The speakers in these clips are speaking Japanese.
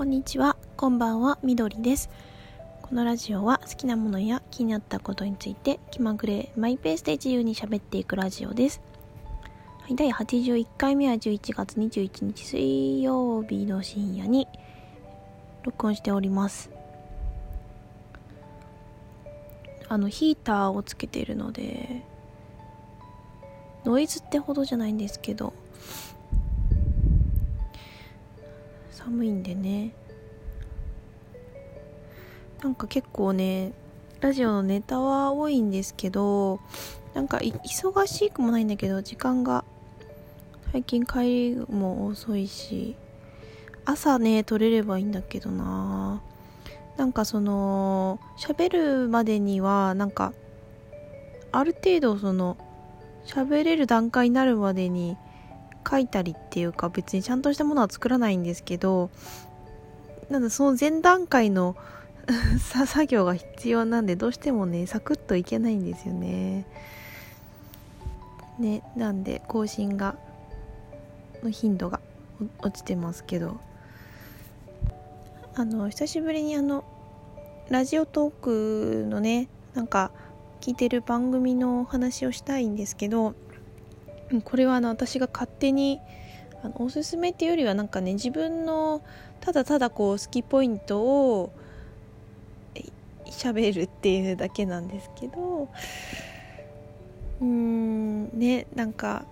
こんにちは、こんばんは、みどりです。このラジオは好きなものや気になったことについて気まぐれマイペースで自由に喋っていくラジオです。はい、第81回目は11月21日水曜日の深夜に録音しております。あのヒーターをつけているのでノイズってほどじゃないんですけど寒いんでね。なんか結構ねラジオのネタは多いんですけどなんか忙しくもないんだけど時間が最近帰りも遅いし朝ね撮れればいいんだけどな。なんかその喋るまでにはなんかある程度その喋れる段階になるまでに書いたりっていうか別にちゃんとしたものは作らないんですけどなんだその前段階の 作業が必要なんでどうしてもねサクッといけないんですよね。ねなんで更新がの頻度が落ちてますけど。あの久しぶりにあのラジオトークのねなんか聞いてる番組のお話をしたいんですけどこれはあの私が勝手にあのおすすめっていうよりはなんかね自分のただただこう好きポイントを喋るっていうだけなんですけどうーんねなんか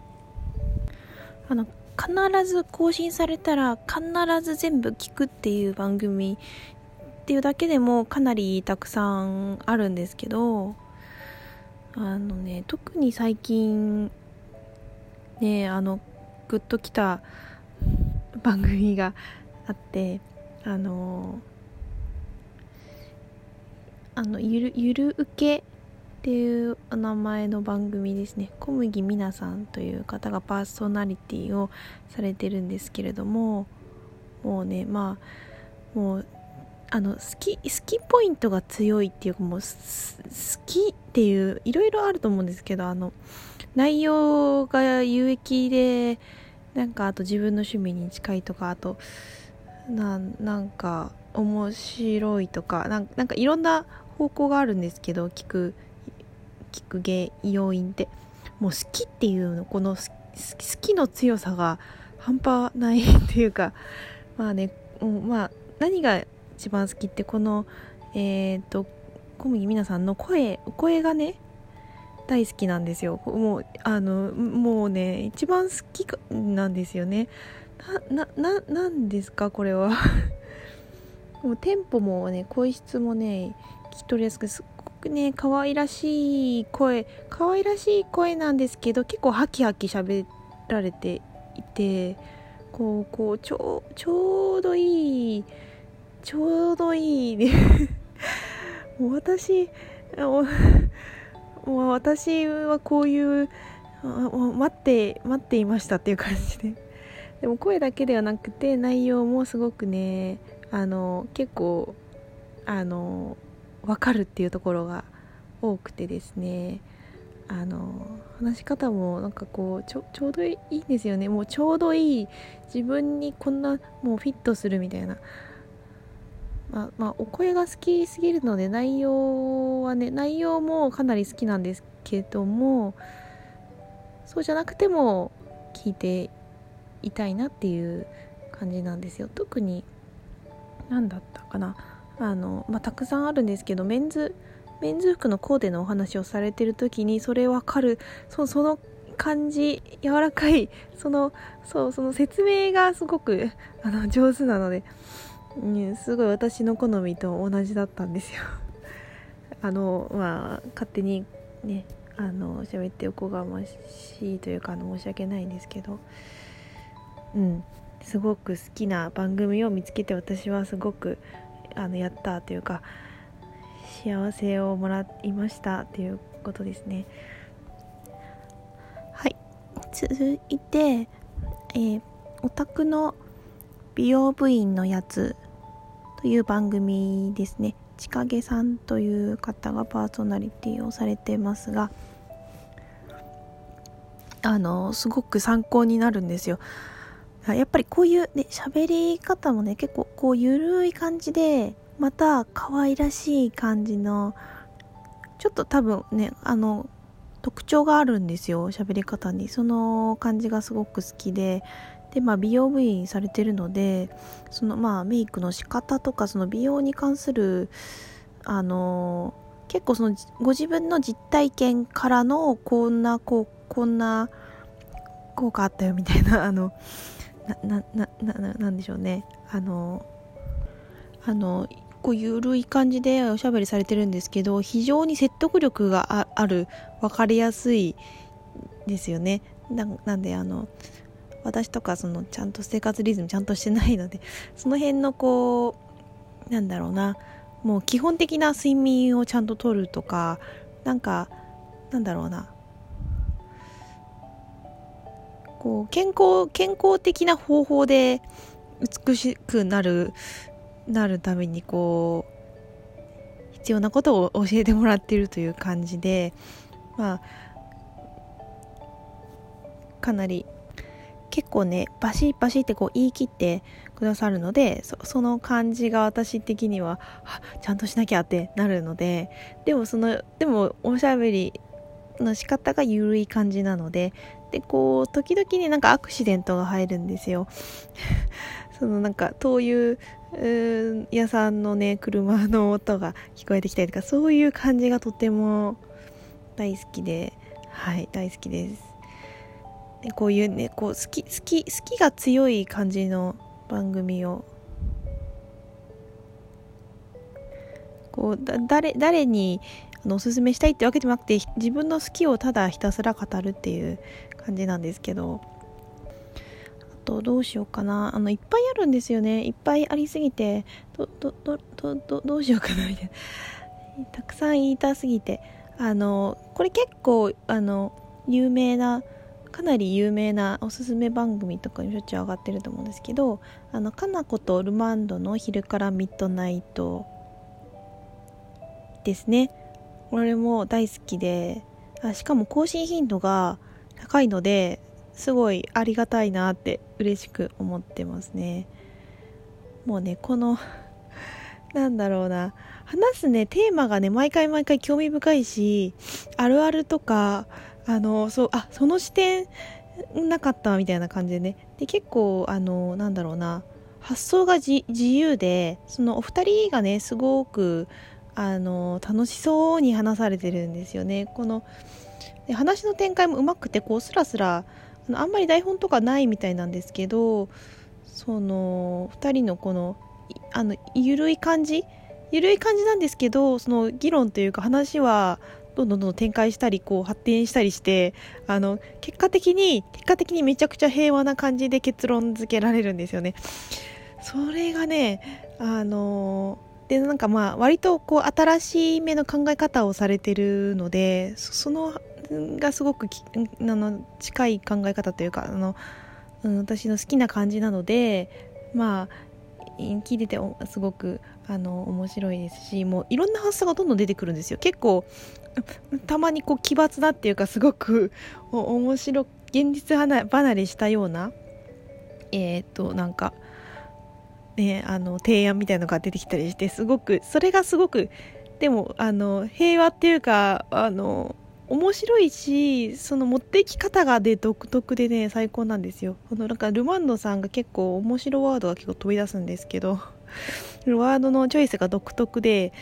あの必ず更新されたら必ず全部聞くっていう番組っていうだけでもかなりたくさんあるんですけどあのね特に最近ねあのグッときた番組があってあのあのゆるゆる受けっていうお名前の番組ですね。小麦みなさんという方がパーソナリティをされてるんですけれどももうねまあもうあの好き好きポイントが強いっていうかもう好きっていういろいろあると思うんですけどあの内容が有益でなんかあと自分の趣味に近いとかあとななんか面白いとかなんかいろんな方向があるんですけど聞く聞く原要因って。もう好きっていうのこの好きの強さが半端ないっていうかまあね、うん、まあ何が一番好きってこのえっ、ー、と小麦皆さんの声声がね大好きなんですよ。もうあのもうね一番好きなんですよね。なななんですかこれは。もうテンポもね声質もね聞き取りやすくすっごくね可愛らしい声可愛らしい声なんですけど結構ハキハキ喋られていてこうこうちょちょうどいいちょうどいいね。もう私もう私はこういう待って待っていましたっていう感じで。でも声だけではなくて内容もすごくねあの結構あの分かるっていうところが多くてですね。あの話し方もなんかこうちょちょうどいいんですよね。もうちょうどいい。自分にこんなもうフィットするみたいな。まあ、まあ、お声が好きすぎるので内容はね内容もかなり好きなんですけどもそうじゃなくても聞いていたいなっていう感じなんですよ。特に何だったかな。あの、まあ、たくさんあるんですけどメンズメンズ服のコーデのお話をされてる時にそれ分かるそその感じ柔らかいそのそうその説明がすごくあの上手なので、ね、すごい私の好みと同じだったんですよ。あのまあ勝手にねあの喋っておこがましいというかあの申し訳ないんですけど。うん。すごく好きな番組を見つけて私はすごくあのやったというか幸せをもらいましたということですね。はい。続いて、えー、オタクの美容部員のやつ。という番組ですね。千景さんという方がパーソナリティをされてますがあのすごく参考になるんですよ。やっぱりこういうね喋り方もね結構こうゆるい感じでまた可愛らしい感じのちょっと多分ねあの特徴があるんですよ喋り方に。その感じがすごく好きででまあ美容部員されてるのでそのまあメイクの仕方とかその美容に関するあの結構そのご自分の実体験からのこんなこうこんな効果あったよみたいな あのなななななんでしょうね。あのあのこうゆるい感じでおしゃべりされてるんですけど非常に説得力がある分かりやすいですよね。なんであの私とかそのちゃんと生活リズムちゃんとしてないので その辺のこうなんだろうなもう基本的な睡眠をちゃんととるとかなんかなんだろうな。こう健康健康的な方法で美しくなるなるためにこう必要なことを教えてもらっているという感じでまあかなり結構ねバシッバシッってこう言い切ってくださるのでその感じが私的にはちゃんとしなきゃってなるのででもそのでもおしゃべりの仕方が緩い感じなのででこう時々になんかアクシデントが入るんですよ。そのなんか灯油屋さんのね車の音が聞こえてきたりとかそういう感じがとても大好きではい大好きです。こういうねこう好き好き好きが強い感じの番組をこうだ誰誰にあのおすすめしたいってわけじゃなくて自分の好きをただひたすら語るっていう感じなんですけどあとどうしようかな。あのいっぱいあるんですよね。いっぱいありすぎてどどどどどどうしようかなみたいな。たくさん言いたすぎて。あのこれ結構あの有名なかなり有名なおすすめ番組とかにしょっちゅう上がってると思うんですけど「あのかなことルマンドの昼からミッドナイト」ですね。これも大好きであしかも更新頻度が高いのですごいありがたいなって嬉しく思ってますね。もうねこの なんだろうな。話すねテーマがね毎回毎回興味深いしあるあるとかあのそうあその視点なかったみたいな感じでね。で結構あのなんだろうな。発想が自由でそのお二人がねすごくあの楽しそうに話されてるんですよね。この話の展開もうまくてこうスラスラあのあんまり台本とかないみたいなんですけどその2人のこのあの緩い感じ？緩い感じなんですけどその議論というか話はどんどんどん展開したりこう発展したりしてあの結果的に結果的にめちゃくちゃ平和な感じで結論付けられるんですよね。それがねあのでなんかまあ割とこう新しい目の考え方をされてるのでそのがすごくきあの近い考え方というかあの、うん、私の好きな感じなのでまあ聞いててすごくあの面白いですしもういろんな発想がどんどん出てくるんですよ結構たまにこう奇抜なっていうかすごく 面白現実離れしたようなえっ、となんかね、あの提案みたいのが出てきたりしてすごくそれがすごくでもあの平和っていうかあの面白いしその持っていき方がで独特でね最高なんですよ。このなんかルマンドさんが結構面白ワードが結構飛び出すんですけど。ワードのチョイスが独特で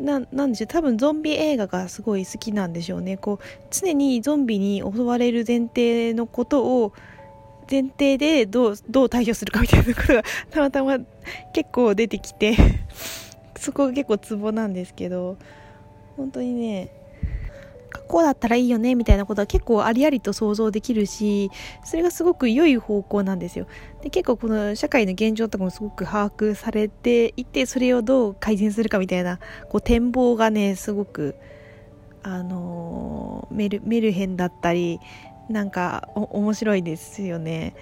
ななんでしょう多分ゾンビ映画がすごい好きなんでしょうね。こう常にゾンビに襲われる前提のことを前提でどうどう対処するかみたいなことが たまたま結構出てきてそこが結構ツボなんですけど本当にねこうだったらいいよねみたいなことは結構ありありと想像できるしそれがすごく良い方向なんですよ。で結構この社会の現状とかもすごく把握されていてそれをどう改善するかみたいなこう展望がねすごくあのメルメルヘンだったりなんか面白いですよね。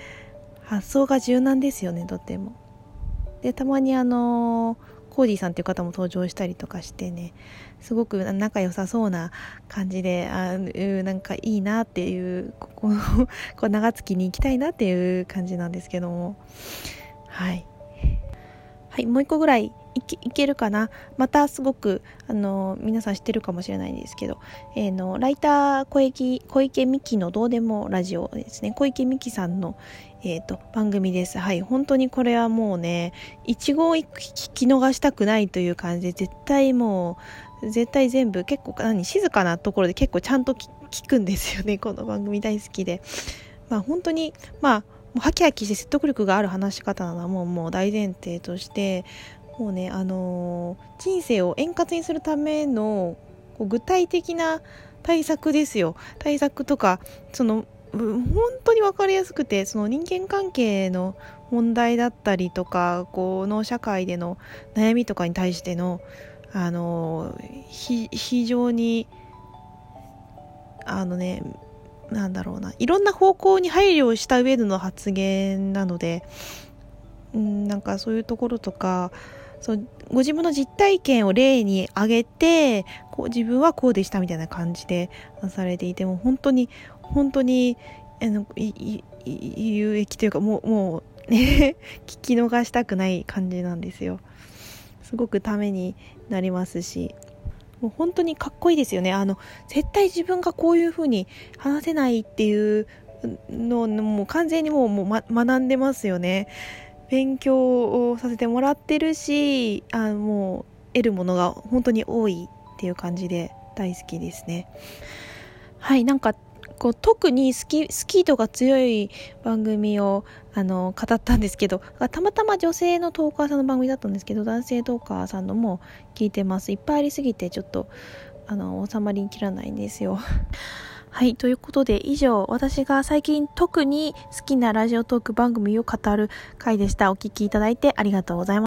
発想が柔軟ですよねとても。でたまにあのコーディさんっていう方も登場したりとかしてねすごく仲良さそうな感じであなんかいいなっていうここ こう長月に行きたいなっていう感じなんですけども。はい。はいもう一個ぐらいいけいけるかな？またすごくあの皆さん知ってるかもしれないんですけど、えー、のライター小池小池美希のどうでもラジオですね。小池美希さんの、えーと、番組です。はい本当にこれはもうね一号聞き逃したくないという感じで絶対もう絶対全部結構何静かなところで結構ちゃんと聞くんですよね。この番組大好きで。まあ本当にまあもうハキハキして説得力がある話し方なのはもうもう大前提としてもうね、あのー、人生を円滑にするためのこう具体的な対策ですよ。対策とか、その、本当に分かりやすくて、その人間関係の問題だったりとか、この社会での悩みとかに対しての、あのー、非常に、あのね、なんだろうな、いろんな方向に配慮した上での発言なので、うん、なんかそういうところとか、そうご自分の実体験を例に挙げてこう自分はこうでしたみたいな感じでされていても本当に本当にあの有益というかもうもう 聞き逃したくない感じなんですよ。すごくためになりますしもう本当にかっこいいですよね。あの絶対自分がこういう風に話せないっていうのもう完全にもうもう、ま、学んでますよね。勉強をさせてもらってるしあもう得るものが本当に多いっていう感じで大好きですね。はいなんかこう特にスキスキートが強い番組をあの語ったんですけどたまたま女性のトーカーさんの番組だったんですけど男性トーカーさんのも聞いてます。いっぱいありすぎてちょっとあの収まりきらないんですよ。はい。ということで、以上、私が最近特に好きなラジオトーク番組を語る回でした。お聴きいただいてありがとうございます。